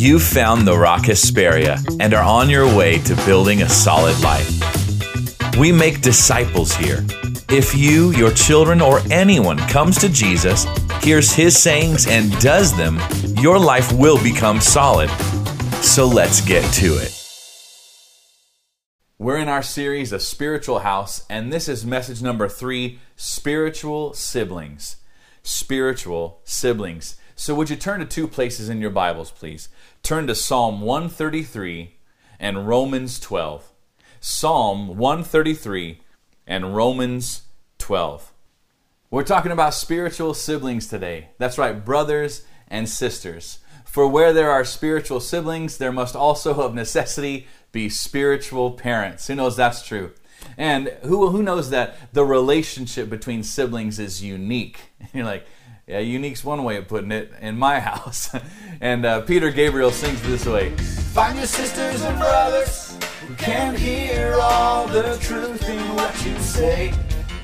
You've found the Rock Hesperia and are on your way to building a solid life. We make disciples here. If you, your children, or anyone comes to Jesus, hears his sayings, and does them, your life will become solid. So let's get to it. We're in our series, A Spiritual House, and this is message number three Spiritual Siblings. Spiritual Siblings. So, would you turn to two places in your Bibles, please? Turn to Psalm 133 and Romans 12. Psalm 133 and Romans 12. We're talking about spiritual siblings today. That's right, brothers and sisters. For where there are spiritual siblings, there must also of necessity be spiritual parents. Who knows that's true? And who, who knows that the relationship between siblings is unique? You're like, yeah, unique's one way of putting it in my house. and uh, Peter Gabriel sings this way Find your sisters and brothers who can hear all the truth in what you say.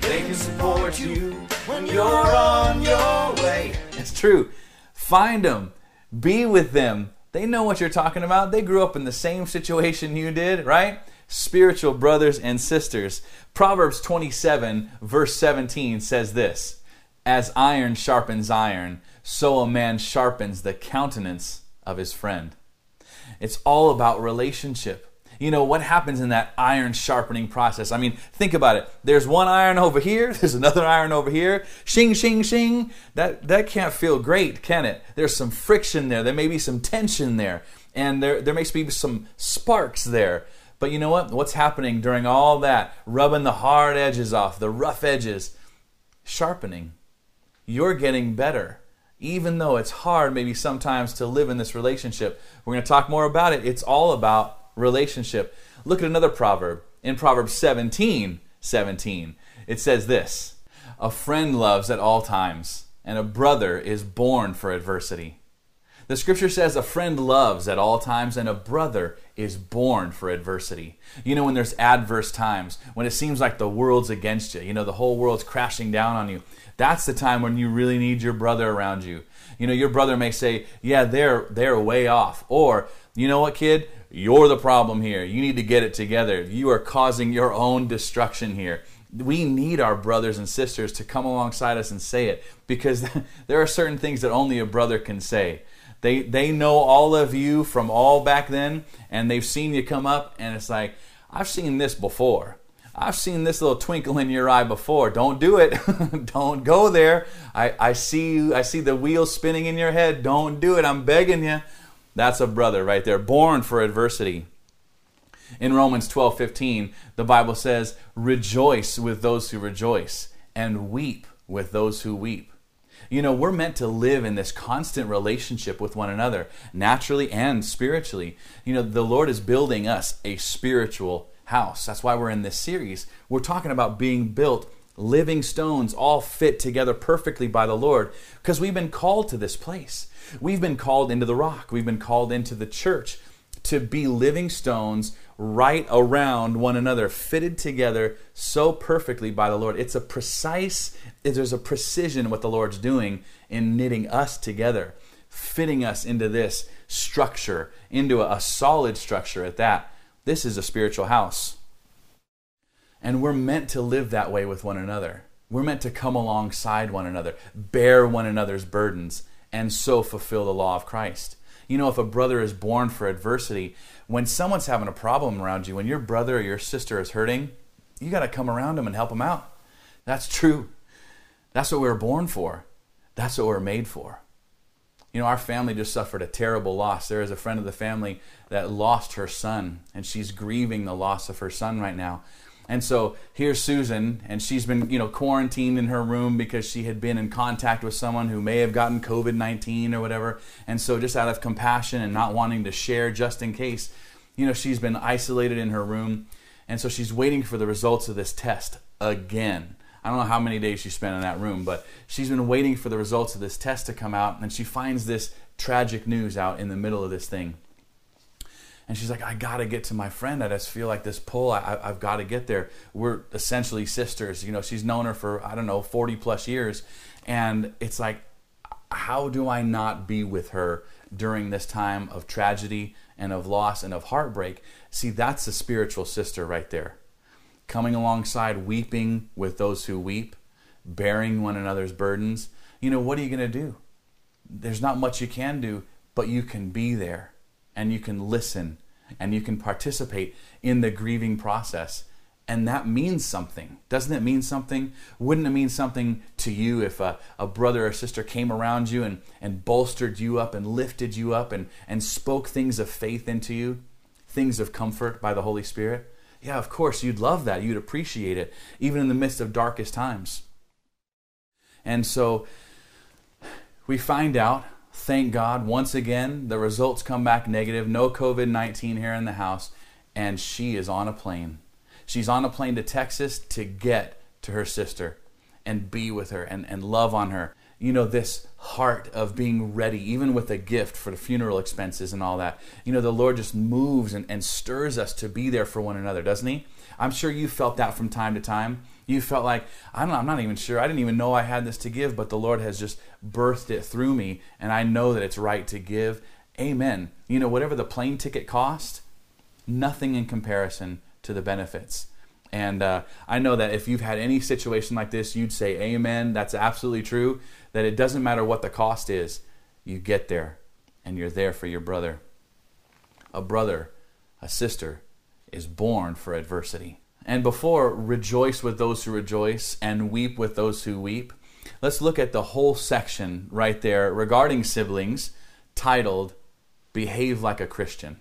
They can support you when you're on your way. It's true. Find them, be with them. They know what you're talking about. They grew up in the same situation you did, right? Spiritual brothers and sisters. Proverbs 27, verse 17 says this as iron sharpens iron, so a man sharpens the countenance of his friend. It's all about relationship. You know, what happens in that iron sharpening process? I mean, think about it. There's one iron over here, there's another iron over here. Shing, shing, shing. That, that can't feel great, can it? There's some friction there. There may be some tension there. And there, there may be some sparks there. But you know what? What's happening during all that? Rubbing the hard edges off, the rough edges, sharpening you're getting better. Even though it's hard, maybe sometimes, to live in this relationship. We're going to talk more about it. It's all about relationship. Look at another proverb. In Proverbs 17 17, it says this A friend loves at all times, and a brother is born for adversity. The scripture says a friend loves at all times, and a brother is born for adversity. You know, when there's adverse times, when it seems like the world's against you, you know, the whole world's crashing down on you, that's the time when you really need your brother around you. You know, your brother may say, "Yeah, they're they're way off," or you know what, kid, you're the problem here. You need to get it together. You are causing your own destruction here. We need our brothers and sisters to come alongside us and say it because there are certain things that only a brother can say. They they know all of you from all back then and they've seen you come up and it's like, I've seen this before. I've seen this little twinkle in your eye before. Don't do it. Don't go there. I, I see I see the wheels spinning in your head. Don't do it. I'm begging you. That's a brother right there, born for adversity. In Romans 12 15, the Bible says, Rejoice with those who rejoice, and weep with those who weep. You know, we're meant to live in this constant relationship with one another, naturally and spiritually. You know, the Lord is building us a spiritual house. That's why we're in this series. We're talking about being built, living stones, all fit together perfectly by the Lord, because we've been called to this place. We've been called into the rock, we've been called into the church to be living stones right around one another, fitted together so perfectly by the Lord. It's a precise, there's a precision what the Lord's doing in knitting us together, fitting us into this structure, into a, solid structure at that. This is a spiritual house. And we're meant to live that way with one another. We're meant to come alongside one another, bear one another's burdens, and so fulfill the law of Christ. You know, if a brother is born for adversity, when someone's having a problem around you, when your brother or your sister is hurting, you got to come around them and help them out. That's true. That's what we were born for. That's what we're made for. You know, our family just suffered a terrible loss. There is a friend of the family that lost her son, and she's grieving the loss of her son right now. And so here's Susan, and she's been, you know, quarantined in her room because she had been in contact with someone who may have gotten COVID 19 or whatever. And so, just out of compassion and not wanting to share just in case, you know, she's been isolated in her room. And so she's waiting for the results of this test again. I don't know how many days she spent in that room, but she's been waiting for the results of this test to come out, and she finds this tragic news out in the middle of this thing. And she's like, I got to get to my friend. I just feel like this pull. I, have got to get there. We're essentially sisters. You know, she's known her for, I don't know, 40 plus years. And it's like, how do I not be with her during this time of tragedy and of loss and of heartbreak? See, that's a spiritual sister right there. Coming alongside, weeping with those who weep, bearing one another's burdens. You know, what are you going to do? There's not much you can do, but you can be there and you can listen and you can participate in the grieving process. And that means something. Doesn't it mean something? Wouldn't it mean something to you if a, a brother or sister came around you and, and bolstered you up and lifted you up and, and spoke things of faith into you, things of comfort by the Holy Spirit? Yeah, of course, you'd love that. You'd appreciate it, even in the midst of darkest times. And so we find out, thank God, once again, the results come back negative. No COVID 19 here in the house. And she is on a plane She's on a plane to Texas to get to her sister and be with her and, and love on her. You know, this heart of being ready, even with a gift for the funeral expenses and all that. You know, the Lord just moves and, and stirs us to be there for one another, doesn't He? I'm sure you felt that from time to time. You felt like, I don't I'm not even sure. I didn't even know I had this to give, but the Lord has just birthed it through me, and I know that it's right to give. Amen. You know, whatever the plane ticket cost, nothing in comparison to the benefits. And uh, I know that if you've had any situation like this, you'd say, Amen. That's absolutely true. That it doesn't matter what the cost is, you get there and you're there for your brother. A brother, a sister, is born for adversity. And before rejoice with those who rejoice and weep with those who weep, let's look at the whole section right there regarding siblings titled Behave Like a Christian.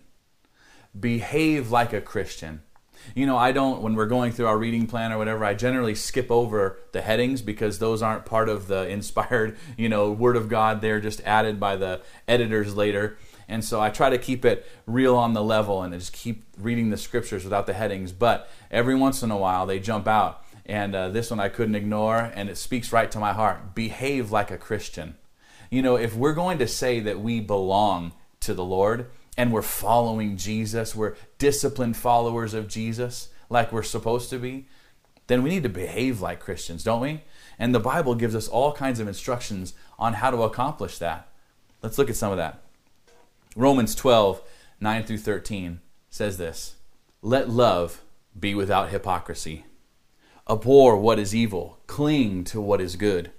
Behave like a Christian you know, I don't, when we're going through our reading plan or whatever, I generally skip over the headings because those aren't part of the inspired, you know, Word of God. They're just added by the editors later. And so I try to keep it real on the level and just keep reading the scriptures without the headings. But every once in a while they jump out. And uh, this one I couldn't ignore, and it speaks right to my heart. Behave like a Christian. You know, if we're going to say that we belong to the Lord, and we're following Jesus, we're disciplined followers of Jesus like we're supposed to be, then we need to behave like Christians, don't we? And the Bible gives us all kinds of instructions on how to accomplish that. Let's look at some of that. Romans 12, 9 through 13 says this Let love be without hypocrisy. Abhor what is evil, cling to what is good.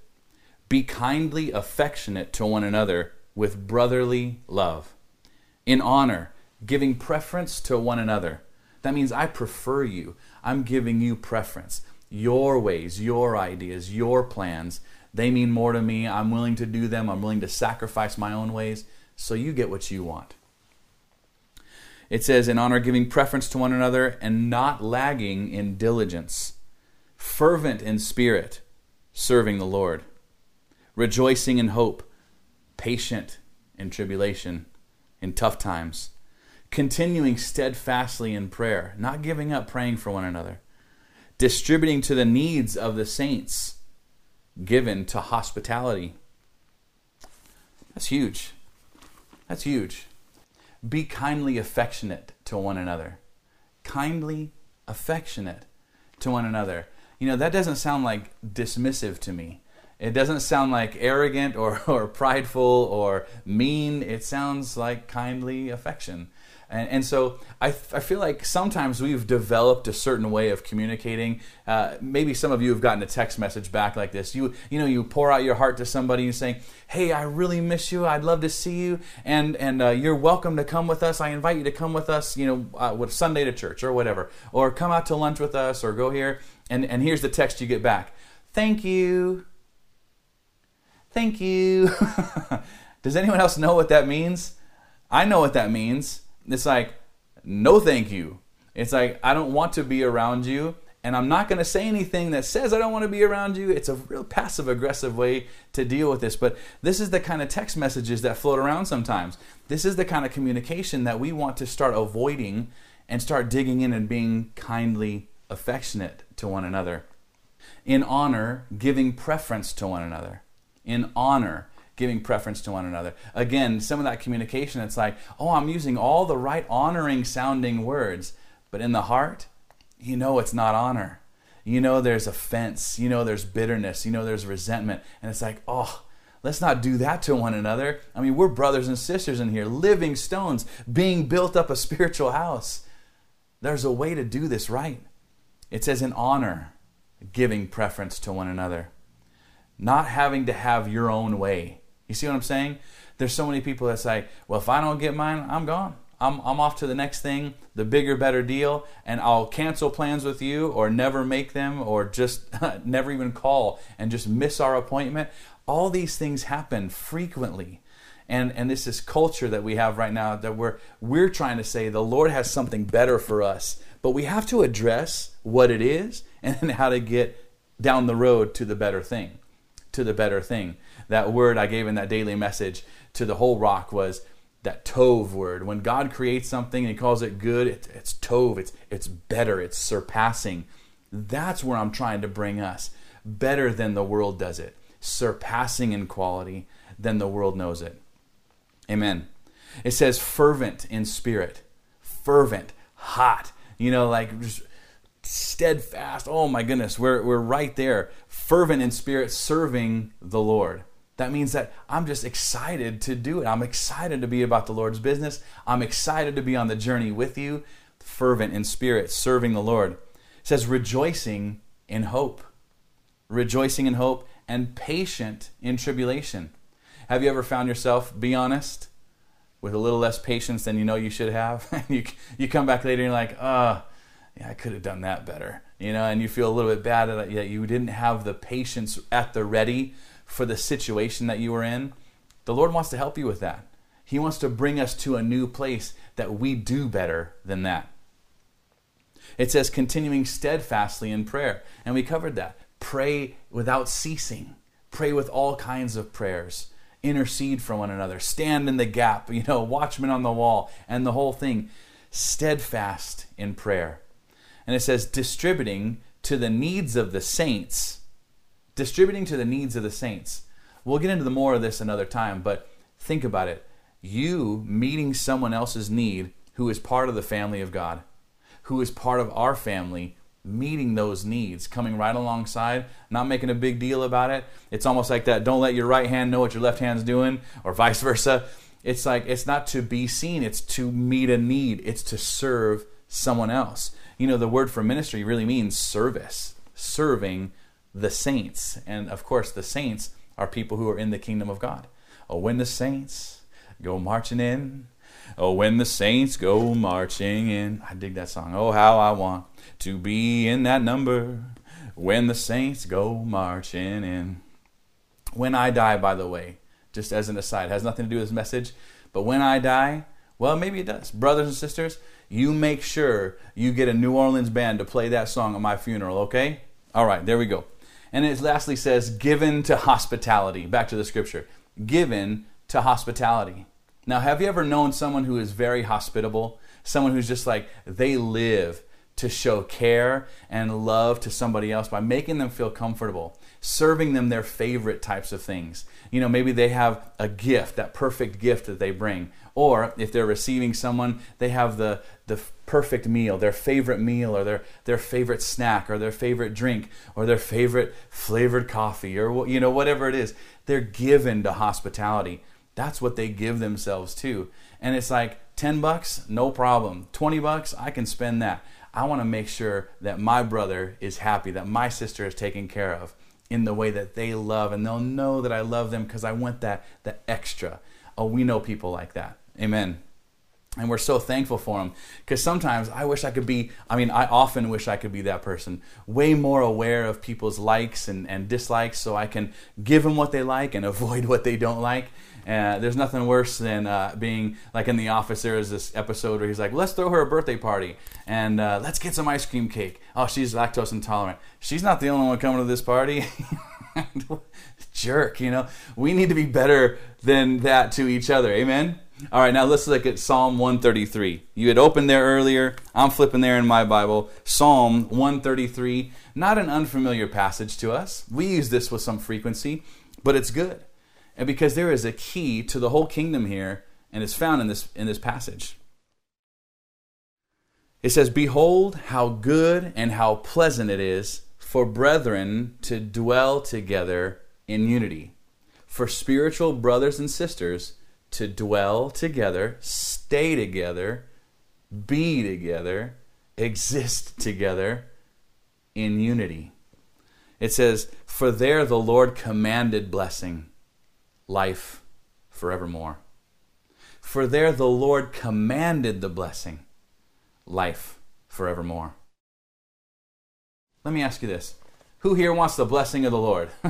Be kindly affectionate to one another with brotherly love in honor, giving preference to one another. That means I prefer you. I'm giving you preference. Your ways, your ideas, your plans, they mean more to me. I'm willing to do them. I'm willing to sacrifice my own ways so you get what you want. It says, in honor, giving preference to one another and not lagging in diligence, fervent in spirit, serving the Lord, rejoicing in hope, patient in tribulation in tough times, continuing steadfastly in prayer, not giving up praying for one another, distributing to the needs of the saints, given to hospitality. That's huge. That's huge. Be kindly affectionate to one another. Kindly affectionate to one another. You know, that doesn't sound like dismissive to me. It doesn't sound like arrogant or, or prideful or mean. It sounds like kindly affection. And, and so I, I feel like sometimes we've developed a certain way of communicating. Uh, maybe some of you have gotten a text message back like this. You, you know, you pour out your heart to somebody and saying, hey, I really miss you. I'd love to see you. And, and uh, you're welcome to come with us. I invite you to come with us, you know, uh, with Sunday to church or whatever. Or come out to lunch with us or go here. And, and here's the text you get back. Thank you. Thank you. Does anyone else know what that means? I know what that means. It's like, no thank you. It's like, I don't want to be around you, and I'm not going to say anything that says I don't want to be around you. It's a real passive aggressive way to deal with this. But this is the kind of text messages that float around sometimes. This is the kind of communication that we want to start avoiding and start digging in and being kindly affectionate to one another. In honor, giving preference to one another in honor, giving preference to one another. Again, some of that communication, it's like, oh, I'm using all the right honoring sounding words, but in the heart, you know it's not honor. You know there's offense, you know there's bitterness, you know there's resentment, and it's like, oh, Let's not do that to one another. I mean, we're brothers and sisters in here, living stones, being built up a spiritual house. There's a way to do this right. It says in honor, giving preference to one another, not having to have your own way. You see what I'm saying? There's so many people that say, well, if I don't get mine, I'm gone. I'm, I'm off to the next thing, the bigger, better deal, and I'll cancel plans with you or never make them or just never even call and just miss our appointment. All these things happen frequently. And, and this is culture that we have right now that we're, we're trying to say the Lord has something better for us, but we have to address what it is and how to get down the road to the better thing. To the better thing. That word I gave in that daily message to the whole rock was that tov word. When God creates something and He calls it good, it, it's tov, it's, it's better, it's surpassing. That's where I'm trying to bring us. Better than the world does it, surpassing in quality than the world knows it. Amen. It says fervent in spirit, fervent, hot, you know, like just steadfast. Oh my goodness, we're, we're right there. Fervent in spirit, serving the Lord. That means that I'm just excited to do it. I'm excited to be about the Lord's business. I'm excited to be on the journey with you, fervent in spirit, serving the Lord. It says rejoicing in hope. Rejoicing in hope and patient in tribulation. Have you ever found yourself, be honest, with a little less patience than you know you should have? you, you come back later and you're like, oh, yeah, I could have done that better. You know, and you feel a little bit bad that you didn't have the patience at the ready for the situation that you were in, the Lord wants to help you with that. He wants to bring us to a new place that we do better than that. It says continuing steadfastly in prayer, and we covered that. Pray without ceasing. Pray with all kinds of prayers. Intercede for one another. Stand in the gap, you know, watchman on the wall, and the whole thing. Steadfast in prayer. And it says distributing to the needs of the saints distributing to the needs of the saints. We'll get into the more of this another time, but think about it. You meeting someone else's need who is part of the family of God, who is part of our family, meeting those needs, coming right alongside, not making a big deal about it. It's almost like that don't let your right hand know what your left hand's doing, or vice versa. It's like it's not to be seen, it's to meet a need, it's to serve someone else. You know, the word for ministry really means service, serving the saints. And of course, the saints are people who are in the kingdom of God. Oh, when the saints go marching in, oh, when the saints go marching in. I dig that song. Oh, how I want to be in that number when the saints go marching in. When I die, by the way, just as an aside, has nothing to do with this message, but when I die, well, maybe it does. Brothers and sisters, you make sure you get a New Orleans band to play that song at my funeral, okay? All right, there we go. And it lastly says, given to hospitality. Back to the scripture. Given to hospitality. Now, have you ever known someone who is very hospitable? Someone who's just like, they live to show care and love to somebody else by making them feel comfortable, serving them their favorite types of things. You know, maybe they have a gift, that perfect gift that they bring. Or if they're receiving someone, they have the, the perfect meal, their favorite meal, or their, their favorite snack, or their favorite drink, or their favorite flavored coffee, or you know, whatever it is. They're given to hospitality. That's what they give themselves to. And it's like 10 bucks, no problem. 20 bucks, I can spend that. I want to make sure that my brother is happy, that my sister is taken care of in the way that they love, and they'll know that I love them because I want that, that extra. Oh, we know people like that. Amen. And we're so thankful for them because sometimes I wish I could be, I mean, I often wish I could be that person, way more aware of people's likes and, and dislikes so I can give them what they like and avoid what they don't like. Uh, there's nothing worse than uh, being like in the office. There is this episode where he's like, "Let's throw her a birthday party and uh, let's get some ice cream cake." Oh, she's lactose intolerant. She's not the only one coming to this party. Jerk, you know. We need to be better than that to each other. Amen. All right, now let's look at Psalm 133. You had opened there earlier. I'm flipping there in my Bible. Psalm 133, not an unfamiliar passage to us. We use this with some frequency, but it's good. And because there is a key to the whole kingdom here, and it's found in this, in this passage. It says, Behold, how good and how pleasant it is for brethren to dwell together in unity. for spiritual brothers and sisters to dwell together, stay together, be together, exist together in unity. It says, For there the Lord commanded blessing, life forevermore. For there the Lord commanded the blessing, life forevermore. Let me ask you this Who here wants the blessing of the Lord?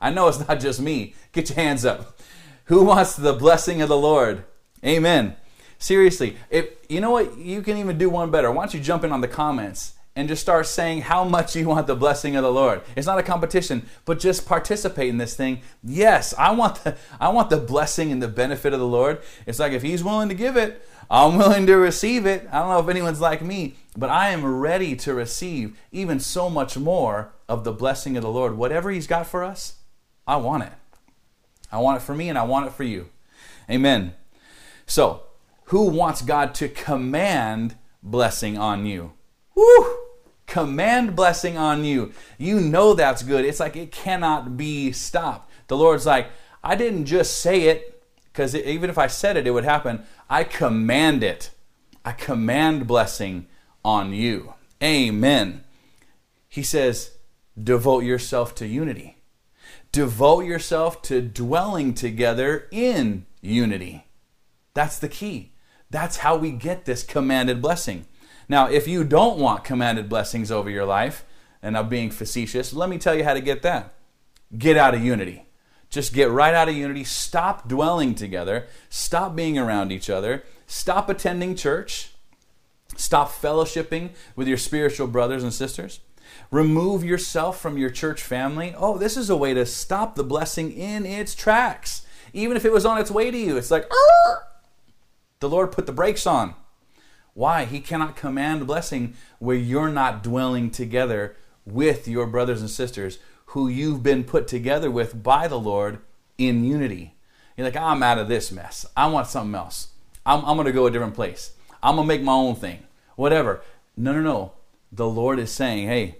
I know it's not just me. Get your hands up. Who wants the blessing of the Lord? Amen. Seriously, if you know what, you can even do one better. Why don't you jump in on the comments and just start saying how much you want the blessing of the Lord. It's not a competition, but just participate in this thing. Yes, I want the I want the blessing and the benefit of the Lord. It's like if he's willing to give it, I'm willing to receive it. I don't know if anyone's like me, but I am ready to receive even so much more of the blessing of the Lord. Whatever he's got for us, I want it. I want it for me and I want it for you. Amen. So, who wants God to command blessing on you? Woo! Command blessing on you. You know that's good. It's like it cannot be stopped. The Lord's like, I didn't just say it, because even if I said it, it would happen. I command it. I command blessing on you. Amen. He says, devote yourself to unity. Devote yourself to dwelling together in unity. That's the key. That's how we get this commanded blessing. Now, if you don't want commanded blessings over your life, and I'm being facetious, let me tell you how to get that. Get out of unity. Just get right out of unity. Stop dwelling together. Stop being around each other. Stop attending church. Stop fellowshipping with your spiritual brothers and sisters. Remove yourself from your church family. Oh, this is a way to stop the blessing in its tracks. Even if it was on its way to you, it's like, the Lord put the brakes on. Why? He cannot command blessing where you're not dwelling together with your brothers and sisters who you've been put together with by the Lord in unity. You're like, I'm out of this mess. I want something else. I'm, I'm going to go a different place. I'm going to make my own thing. Whatever. No, no, no. The Lord is saying, hey,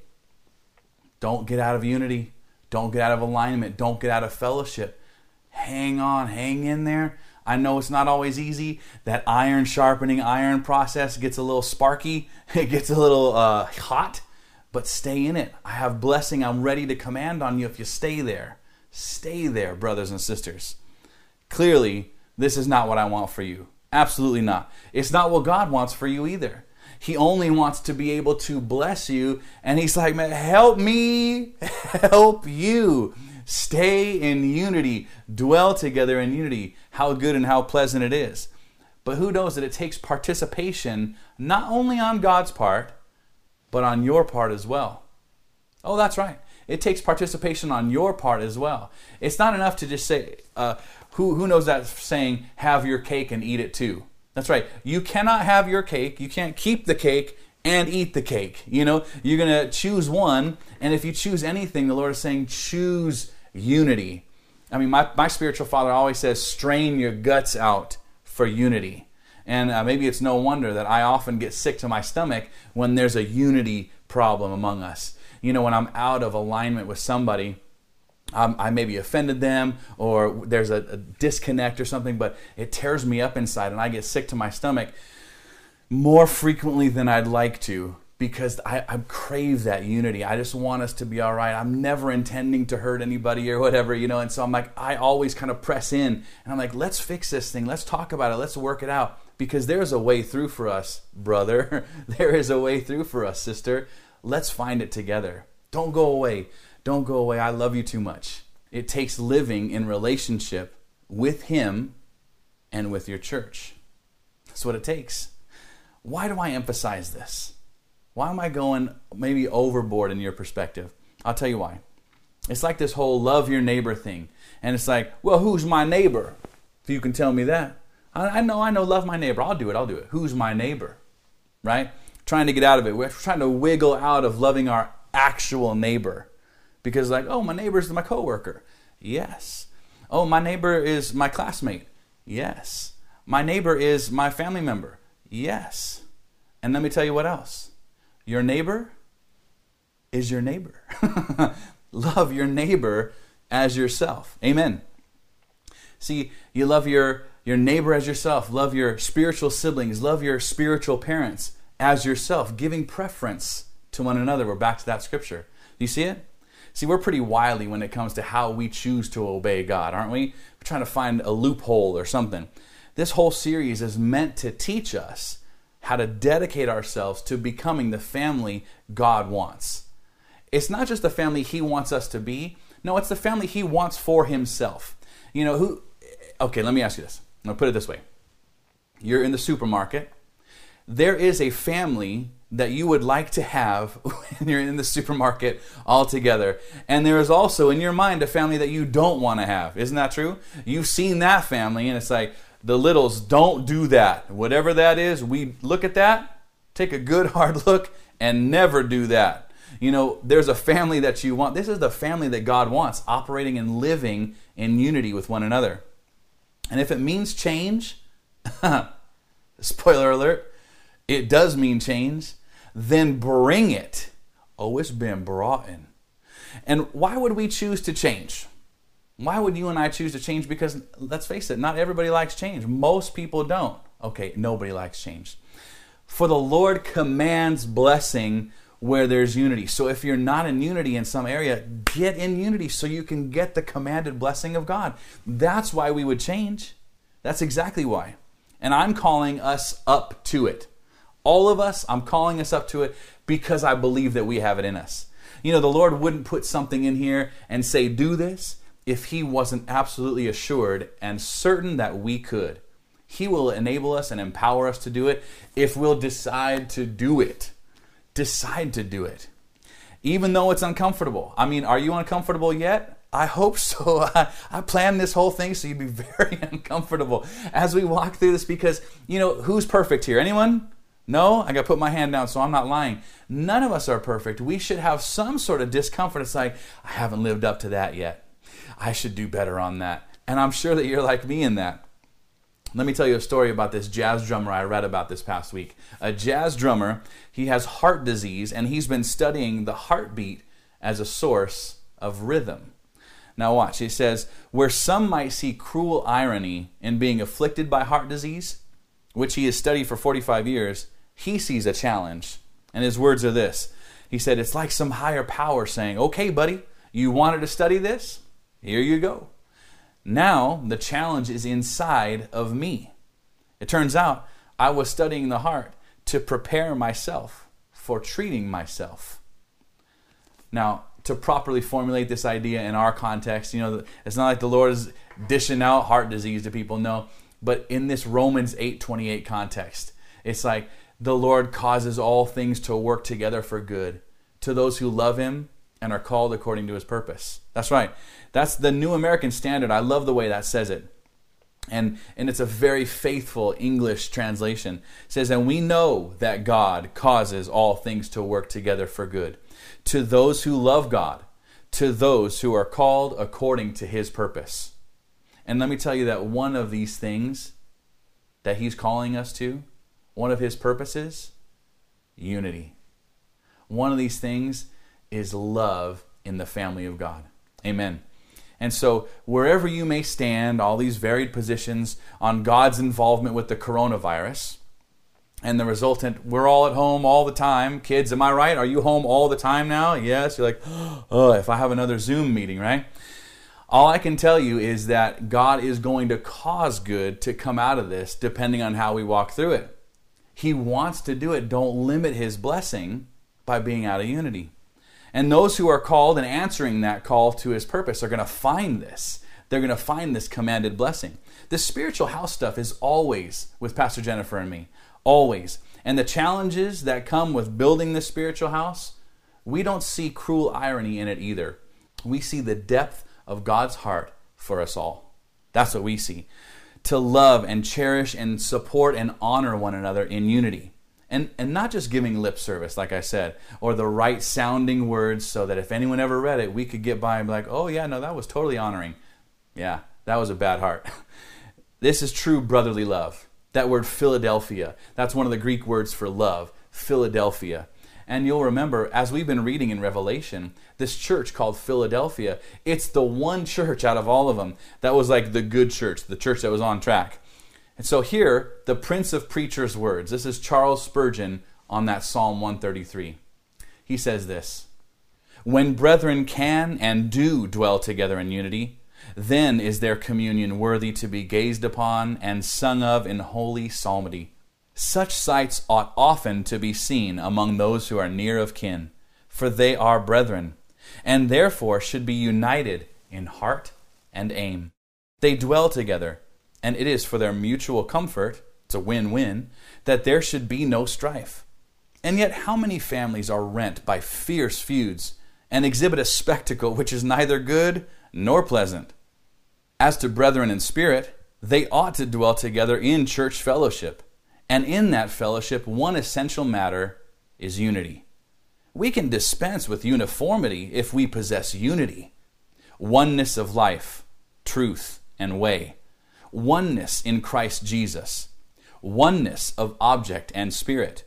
don't get out of unity. Don't get out of alignment. Don't get out of fellowship. Hang on, hang in there. I know it's not always easy. That iron sharpening iron process gets a little sparky, it gets a little uh, hot, but stay in it. I have blessing I'm ready to command on you if you stay there. Stay there, brothers and sisters. Clearly, this is not what I want for you. Absolutely not. It's not what God wants for you either. He only wants to be able to bless you. And He's like, man, help me help you. Stay in unity, dwell together in unity. How good and how pleasant it is. But who knows that it takes participation not only on God's part, but on your part as well. Oh, that's right. It takes participation on your part as well. It's not enough to just say, uh, who, who knows that saying, have your cake and eat it too? That's right. You cannot have your cake, you can't keep the cake and eat the cake. You know, you're going to choose one, and if you choose anything, the Lord is saying, choose unity. I mean, my, my spiritual father always says, strain your guts out for unity. And uh, maybe it's no wonder that I often get sick to my stomach when there's a unity problem among us. You know, when I'm out of alignment with somebody, um, I maybe offended them or there's a, a disconnect or something, but it tears me up inside and I get sick to my stomach more frequently than I'd like to because I, I, crave that unity. I just want us to be all right. I'm never intending to hurt anybody or whatever, you know. And so I'm like, I always kind of press in and I'm like, let's fix this thing. Let's talk about it. Let's work it out because there's a way through for us, brother. there is a way through for us, sister. Let's find it together. Don't go away. Don't go away. I love you too much. It takes living in relationship with Him and with your church. That's what it takes. Why do I emphasize this? Why am I going maybe overboard in your perspective? I'll tell you why. It's like this whole love your neighbor thing. And it's like, well, who's my neighbor? If you can tell me that. I, know, I know, love my neighbor. I'll do it, I'll do it. Who's my neighbor? Right? Trying to get out of it. We're trying to wiggle out of loving our actual neighbor. Because, like, oh, my neighbor is my coworker. Yes. Oh, my neighbor is my classmate. Yes. My neighbor is my family member. Yes. And let me tell you what else your neighbor is your neighbor. Love your neighbor as yourself. Amen. See, you love your, your neighbor as yourself, love your spiritual siblings, love your spiritual parents as yourself, giving preference to one another. We're back to that scripture. Do you see it? See, we're pretty wily when it comes to how we choose to obey God, aren't we? We're trying to find a loophole or something. This whole series is meant to teach us how to dedicate ourselves to becoming the family God wants. It's not just the family He wants us to be, no, it's the family He wants for Himself. You know, who, okay, let me ask you this. I'm to put it this way. You're in the supermarket, there is a family that you would like to have when you're in the supermarket all together. And there is also in your mind a family that you don't want to have. Isn't that true? You've seen that family, and it's like, the littles don't do that. Whatever that is, we look at that, take a good hard look, and never do that. You know, there's a family that you want. This is the family that God wants, operating and living in unity with one another. And if it means change, spoiler alert, it does mean change, then bring it. Oh, it's been brought in. And why would we choose to change? Why would you and I choose to change? Because let's face it, not everybody likes change. Most people don't. Okay, nobody likes change. For the Lord commands blessing where there's unity. So if you're not in unity in some area, get in unity so you can get the commanded blessing of God. That's why we would change. That's exactly why. And I'm calling us up to it. All of us, I'm calling us up to it because I believe that we have it in us. You know, the Lord wouldn't put something in here and say, do this if He wasn't absolutely assured and certain that we could. He will enable us and empower us to do it if we'll decide to do it. Decide to do it. Even though it's uncomfortable. I mean, are you uncomfortable yet? I hope so. I, I planned this whole thing so you'd be very uncomfortable as we walk through this because, you know, who's perfect here? Anyone? No, I got to put my hand down so I'm not lying. None of us are perfect. We should have some sort of discomfort. It's like, I haven't lived up to that yet. I should do better on that. And I'm sure that you're like me in that. Let me tell you a story about this jazz drummer I read about this past week. A jazz drummer, he has heart disease and he's been studying the heartbeat as a source of rhythm. Now, watch. He says, where some might see cruel irony in being afflicted by heart disease, which he has studied for 45 years, he sees a challenge. And his words are this He said, It's like some higher power saying, Okay, buddy, you wanted to study this? Here you go. Now the challenge is inside of me. It turns out I was studying the heart to prepare myself for treating myself. Now, to properly formulate this idea in our context, you know, it's not like the Lord is dishing out heart disease to people. No, but in this Romans 8:28 context, it's like the Lord causes all things to work together for good to those who love him and are called according to his purpose. That's right. That's the New American Standard. I love the way that says it. And, and it's a very faithful English translation. It says, And we know that God causes all things to work together for good to those who love God, to those who are called according to his purpose. And let me tell you that one of these things that he's calling us to, one of his purposes, unity. One of these things is love in the family of God. Amen. And so, wherever you may stand, all these varied positions on God's involvement with the coronavirus and the resultant, we're all at home all the time. Kids, am I right? Are you home all the time now? Yes. You're like, oh, if I have another Zoom meeting, right? All I can tell you is that God is going to cause good to come out of this depending on how we walk through it. He wants to do it. Don't limit His blessing by being out of unity. And those who are called and answering that call to his purpose are going to find this. They're going to find this commanded blessing. The spiritual house stuff is always with Pastor Jennifer and me. Always. And the challenges that come with building this spiritual house, we don't see cruel irony in it either. We see the depth of God's heart for us all. That's what we see. To love and cherish and support and honor one another in unity. And, and not just giving lip service, like I said, or the right sounding words so that if anyone ever read it, we could get by and be like, oh, yeah, no, that was totally honoring. Yeah, that was a bad heart. this is true brotherly love. That word Philadelphia, that's one of the Greek words for love, Philadelphia. And you'll remember, as we've been reading in Revelation, this church called Philadelphia, it's the one church out of all of them that was like the good church, the church that was on track. And so here, the Prince of Preachers' words. This is Charles Spurgeon on that Psalm 133. He says this When brethren can and do dwell together in unity, then is their communion worthy to be gazed upon and sung of in holy psalmody. Such sights ought often to be seen among those who are near of kin, for they are brethren, and therefore should be united in heart and aim. They dwell together, and it is for their mutual comfort, it's a win win, that there should be no strife. And yet, how many families are rent by fierce feuds and exhibit a spectacle which is neither good nor pleasant? As to brethren in spirit, they ought to dwell together in church fellowship and in that fellowship, one essential matter is unity. We can dispense with uniformity if we possess unity oneness of life, truth, and way, oneness in Christ Jesus, oneness of object and spirit.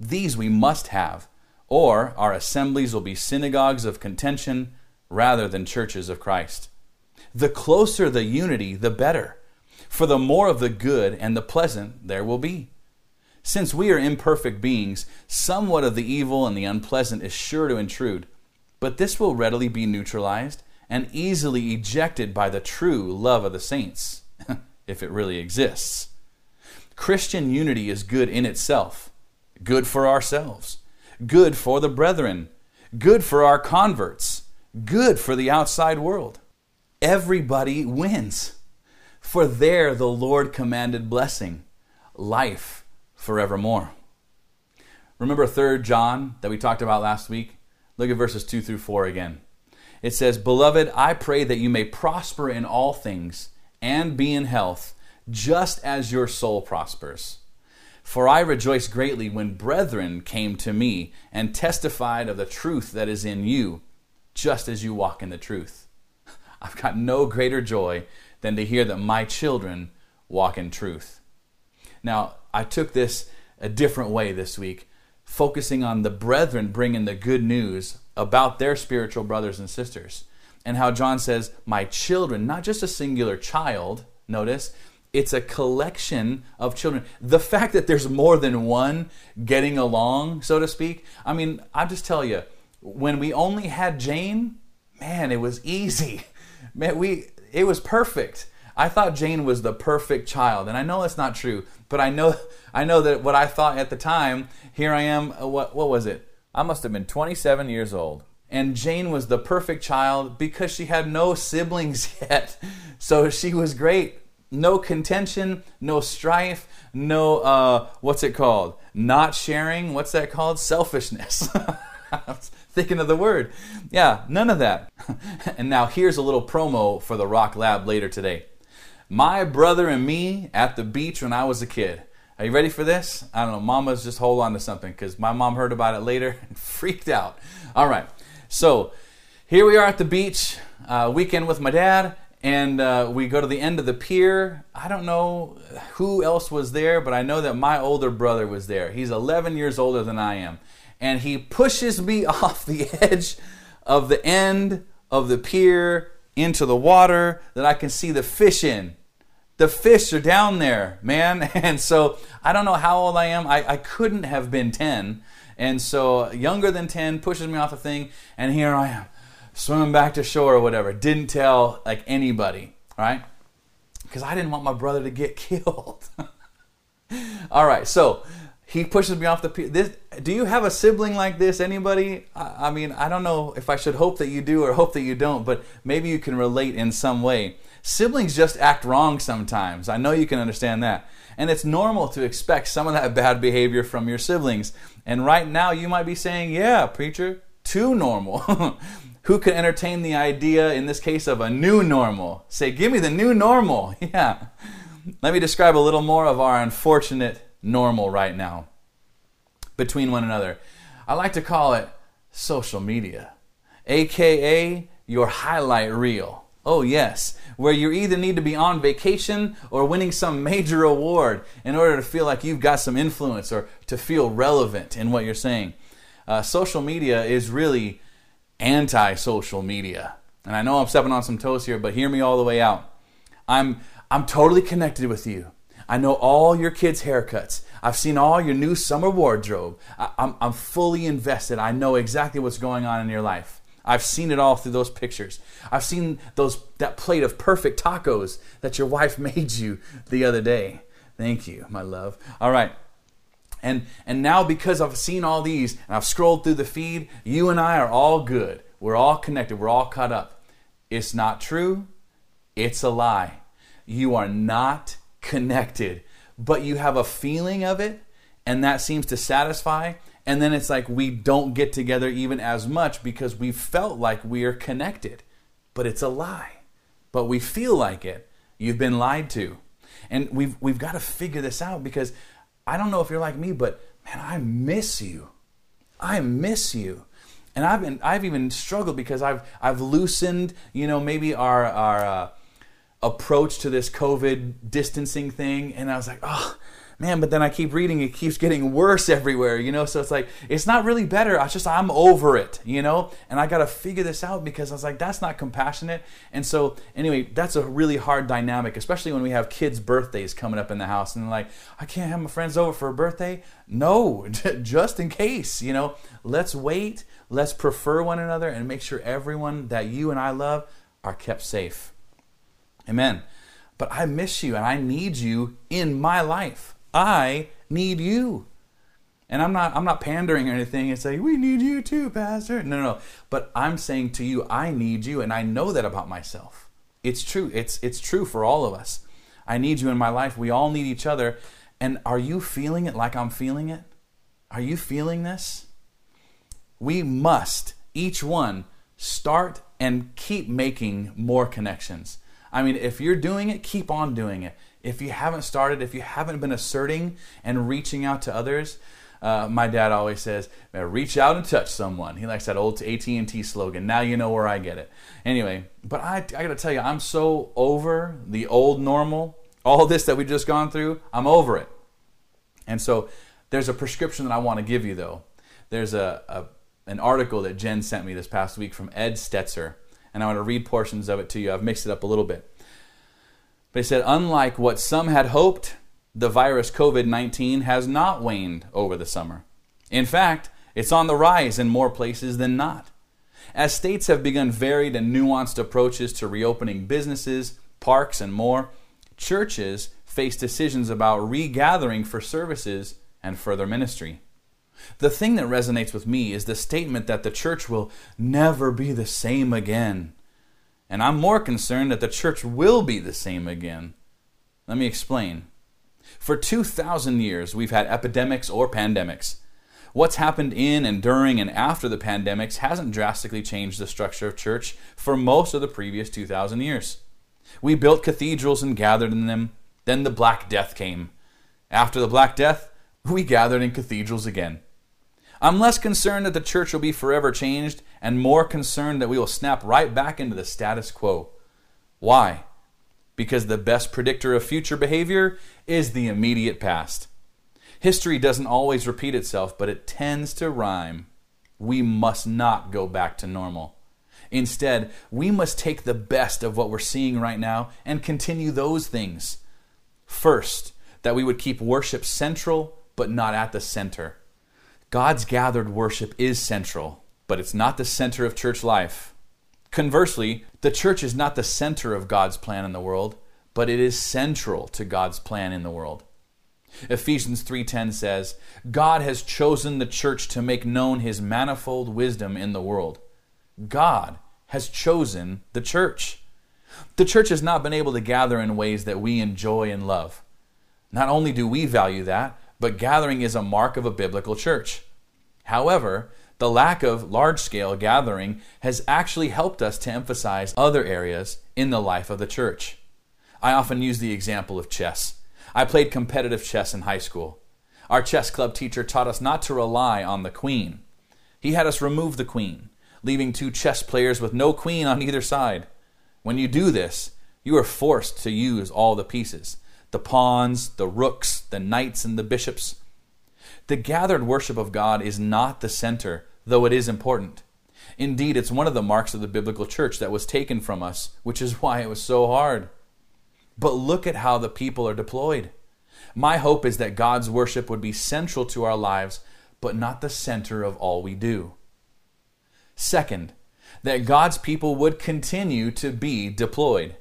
These we must have, or our assemblies will be synagogues of contention rather than churches of Christ. The closer the unity, the better for the more of the good and the pleasant there will be. Since we are imperfect beings, somewhat of the evil and the unpleasant is sure to intrude, but this will readily be neutralized and easily ejected by the true love of the saints, if it really exists. Christian unity is good in itself, good for ourselves, good for the brethren, good for our converts, good for the outside world. Everybody wins. For there the Lord commanded blessing, life forevermore. Remember 3 John that we talked about last week? Look at verses 2 through 4 again. It says, Beloved, I pray that you may prosper in all things and be in health, just as your soul prospers. For I rejoice greatly when brethren came to me and testified of the truth that is in you, just as you walk in the truth. I've got no greater joy than to hear that my children walk in truth. Now, I took this a different way this week, focusing on the brethren bringing the good news about their spiritual brothers and sisters. And how John says, My children, not just a singular child, notice, it's a collection of children. The fact that there's more than one getting along, so to speak, I mean, I'll just tell you, when we only had Jane, man, it was easy. Man, we it was perfect. I thought Jane was the perfect child, and I know that's not true, but I know I know that what I thought at the time. Here I am. Uh, what what was it? I must have been 27 years old, and Jane was the perfect child because she had no siblings yet, so she was great. No contention, no strife, no uh, what's it called? Not sharing. What's that called? Selfishness. thinking of the word. Yeah, none of that. and now here's a little promo for the Rock Lab later today. My brother and me at the beach when I was a kid. Are you ready for this? I don't know. Mama's just hold on to something because my mom heard about it later and freaked out. All right. So here we are at the beach, uh, weekend with my dad, and uh, we go to the end of the pier. I don't know who else was there, but I know that my older brother was there. He's 11 years older than I am and he pushes me off the edge of the end of the pier into the water that I can see the fish in. The fish are down there, man. And so I don't know how old I am. I, I couldn't have been 10. And so younger than 10 pushes me off the thing, and here I am swimming back to shore or whatever. Didn't tell like anybody, right? Because I didn't want my brother to get killed. All right, so he pushes me off the this do you have a sibling like this? Anybody? I, I, mean i don't know if i should hope that you do or hope that you don't but maybe you can relate in some way. Siblings just act wrong sometimes. I know you can understand that. And it's normal to expect some of that bad behavior from your siblings. And right now you might be saying yeah preacher too normal. Who could entertain the idea in this case of a new normal? Say give me the new normal. Yeah. Let me describe a little more of our unfortunate normal right now between one another. I like to call it social media, aka your highlight reel. Oh, yes, where you either need to be on vacation or winning some major award in order to feel like you've got some influence or to feel relevant in what you're saying. Uh, social media is really anti social media. And I know I'm stepping on some toes here, but hear me all the way out. I'm, I'm totally connected with you. I know all your kids' haircuts. I've seen all your new summer wardrobe. I, I'm, I'm fully invested. I know exactly what's going on in your life. I've seen it all through those pictures. I've seen those that plate of perfect tacos that your wife made you the other day. Thank you, my love. All right. And and now because I've seen all these and I've scrolled through the feed, you and I are all good. We're all connected. We're all caught up. It's not true. It's a lie. You are not connected, but you have a feeling of it and that seems to satisfy and then it's like we don't get together even as much because we felt like we are connected. But it's a lie. But we feel like it. You've been lied to. And we've we've got to figure this out because I don't know if you're like me, but man, I miss you. I miss you. And I've been I've even struggled because I've I've loosened, you know, maybe our our uh, approach to this COVID distancing thing, and I was like, oh man, but then I keep reading, it keeps getting worse everywhere, you know? So it's like, it's not really better. I just, I'm over it, you know? And I got to figure this out because I was like, that's not compassionate. And so, anyway, that's a really hard dynamic, especially when we have kids' birthdays coming up in the house and like, I can't have my friends over for a birthday. No, just in case, you know? Let's wait, let's prefer one another, and make sure everyone that you and I love are kept safe. Amen. But I miss you and I need you in my life. I need you. And I'm not I'm not pandering or anything and saying, we need you too, Pastor. No, no, no. But I'm saying to you, I need you, and I know that about myself. It's true. It's it's true for all of us. I need you in my life. We all need each other. And are you feeling it like I'm feeling it? Are you feeling this? We must, each one, start and keep making more connections. I mean, if you're doing it, keep on doing it if you haven't started, if you haven't been asserting and reaching out to others, uh, my dad always says, "Reach out and touch someone." He likes that old AT and T slogan. Now you know where I get it. Anyway, but I, I got to tell you, I'm so over the old normal. All this that we've just gone through, I'm over it. And so, there's a prescription that I want to give you, though. There's a, a an article that Jen sent me this past week from Ed Stetzer, and I want to read portions of it to you. I've mixed it up a little bit. They said, unlike what some had hoped, the virus COVID 19 has not waned over the summer. In fact, it's on the rise in more places than not. As states have begun varied and nuanced approaches to reopening businesses, parks, and more, churches face decisions about regathering for services and further ministry. The thing that resonates with me is the statement that the church will never be the same again. And I'm more concerned that the church will be the same again. Let me explain. For 2,000 years, we've had epidemics or pandemics. What's happened in and during and after the pandemics hasn't drastically changed the structure of church for most of the previous 2,000 years. We built cathedrals and gathered in them. Then the Black Death came. After the Black Death, we gathered in cathedrals again. I'm less concerned that the church will be forever changed and more concerned that we will snap right back into the status quo. Why? Because the best predictor of future behavior is the immediate past. History doesn't always repeat itself, but it tends to rhyme. We must not go back to normal. Instead, we must take the best of what we're seeing right now and continue those things. First, that we would keep worship central, but not at the center. God's gathered worship is central, but it's not the center of church life. Conversely, the church is not the center of God's plan in the world, but it is central to God's plan in the world. Ephesians 3:10 says, "God has chosen the church to make known his manifold wisdom in the world." God has chosen the church. The church has not been able to gather in ways that we enjoy and love. Not only do we value that, but gathering is a mark of a biblical church. However, the lack of large scale gathering has actually helped us to emphasize other areas in the life of the church. I often use the example of chess. I played competitive chess in high school. Our chess club teacher taught us not to rely on the queen. He had us remove the queen, leaving two chess players with no queen on either side. When you do this, you are forced to use all the pieces the pawns, the rooks, the knights, and the bishops. The gathered worship of God is not the center, though it is important. Indeed, it's one of the marks of the biblical church that was taken from us, which is why it was so hard. But look at how the people are deployed. My hope is that God's worship would be central to our lives, but not the center of all we do. Second, that God's people would continue to be deployed.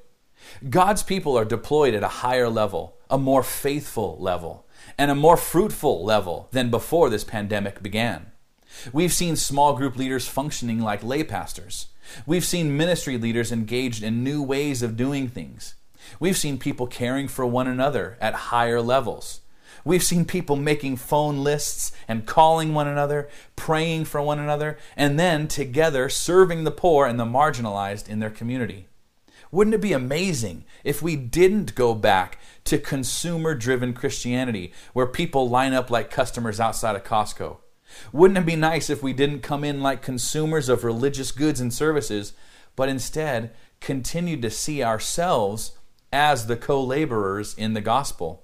God's people are deployed at a higher level, a more faithful level, and a more fruitful level than before this pandemic began. We've seen small group leaders functioning like lay pastors. We've seen ministry leaders engaged in new ways of doing things. We've seen people caring for one another at higher levels. We've seen people making phone lists and calling one another, praying for one another, and then together serving the poor and the marginalized in their community. Wouldn't it be amazing if we didn't go back to consumer driven Christianity where people line up like customers outside of Costco? Wouldn't it be nice if we didn't come in like consumers of religious goods and services, but instead continued to see ourselves as the co laborers in the gospel?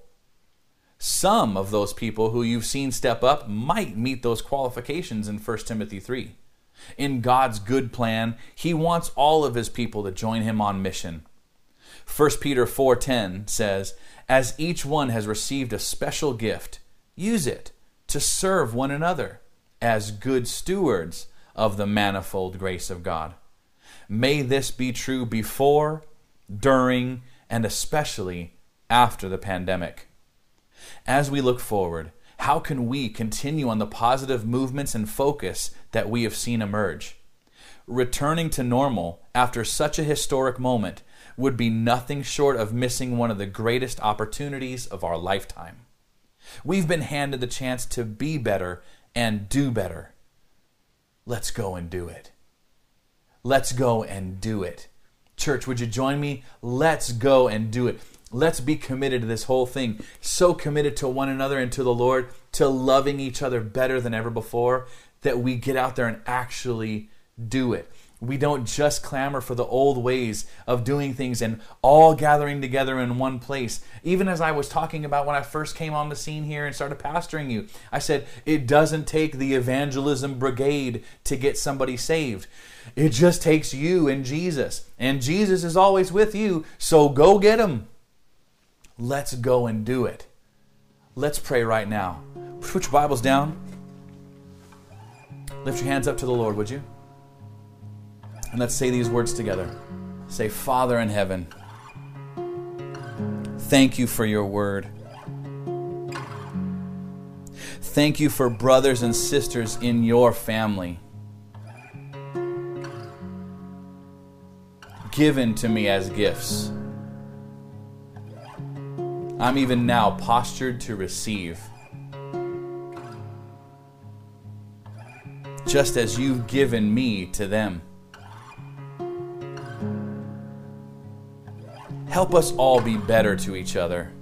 Some of those people who you've seen step up might meet those qualifications in 1 Timothy 3. In God's good plan, he wants all of his people to join him on mission. 1 Peter 4:10 says, "As each one has received a special gift, use it to serve one another as good stewards of the manifold grace of God." May this be true before, during, and especially after the pandemic. As we look forward, how can we continue on the positive movements and focus that we have seen emerge? Returning to normal after such a historic moment would be nothing short of missing one of the greatest opportunities of our lifetime. We've been handed the chance to be better and do better. Let's go and do it. Let's go and do it. Church, would you join me? Let's go and do it. Let's be committed to this whole thing. So committed to one another and to the Lord, to loving each other better than ever before, that we get out there and actually do it. We don't just clamor for the old ways of doing things and all gathering together in one place. Even as I was talking about when I first came on the scene here and started pastoring you, I said, it doesn't take the evangelism brigade to get somebody saved. It just takes you and Jesus. And Jesus is always with you, so go get him. Let's go and do it. Let's pray right now. Put your Bibles down. Lift your hands up to the Lord, would you? And let's say these words together. Say, Father in heaven, thank you for your word. Thank you for brothers and sisters in your family. Given to me as gifts. I'm even now postured to receive. Just as you've given me to them. Help us all be better to each other.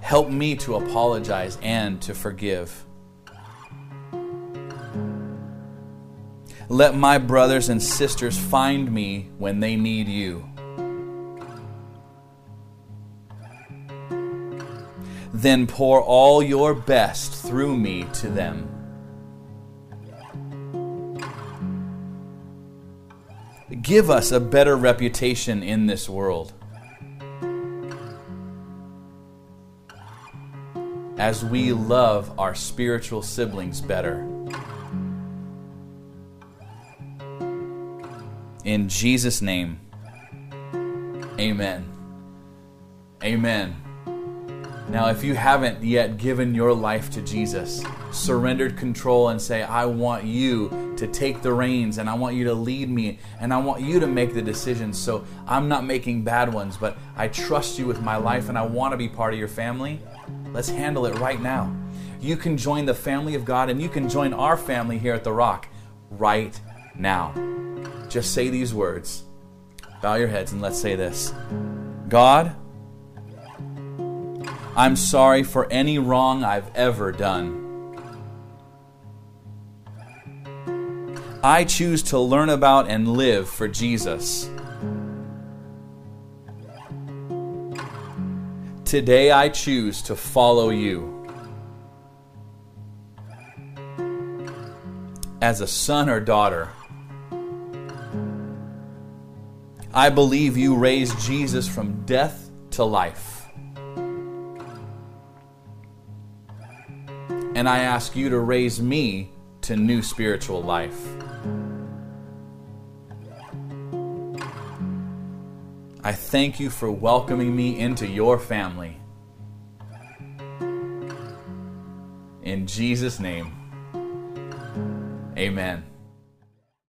Help me to apologize and to forgive. Let my brothers and sisters find me when they need you. Then pour all your best through me to them. Give us a better reputation in this world. As we love our spiritual siblings better. In Jesus' name, amen. Amen. Now, if you haven't yet given your life to Jesus, surrendered control and say, I want you to take the reins and I want you to lead me and I want you to make the decisions. So I'm not making bad ones, but I trust you with my life and I want to be part of your family. Let's handle it right now. You can join the family of God and you can join our family here at The Rock right now. Just say these words. Bow your heads and let's say this God, I'm sorry for any wrong I've ever done. I choose to learn about and live for Jesus. Today I choose to follow you. As a son or daughter, I believe you raised Jesus from death to life. And I ask you to raise me to new spiritual life. I thank you for welcoming me into your family. In Jesus' name, amen.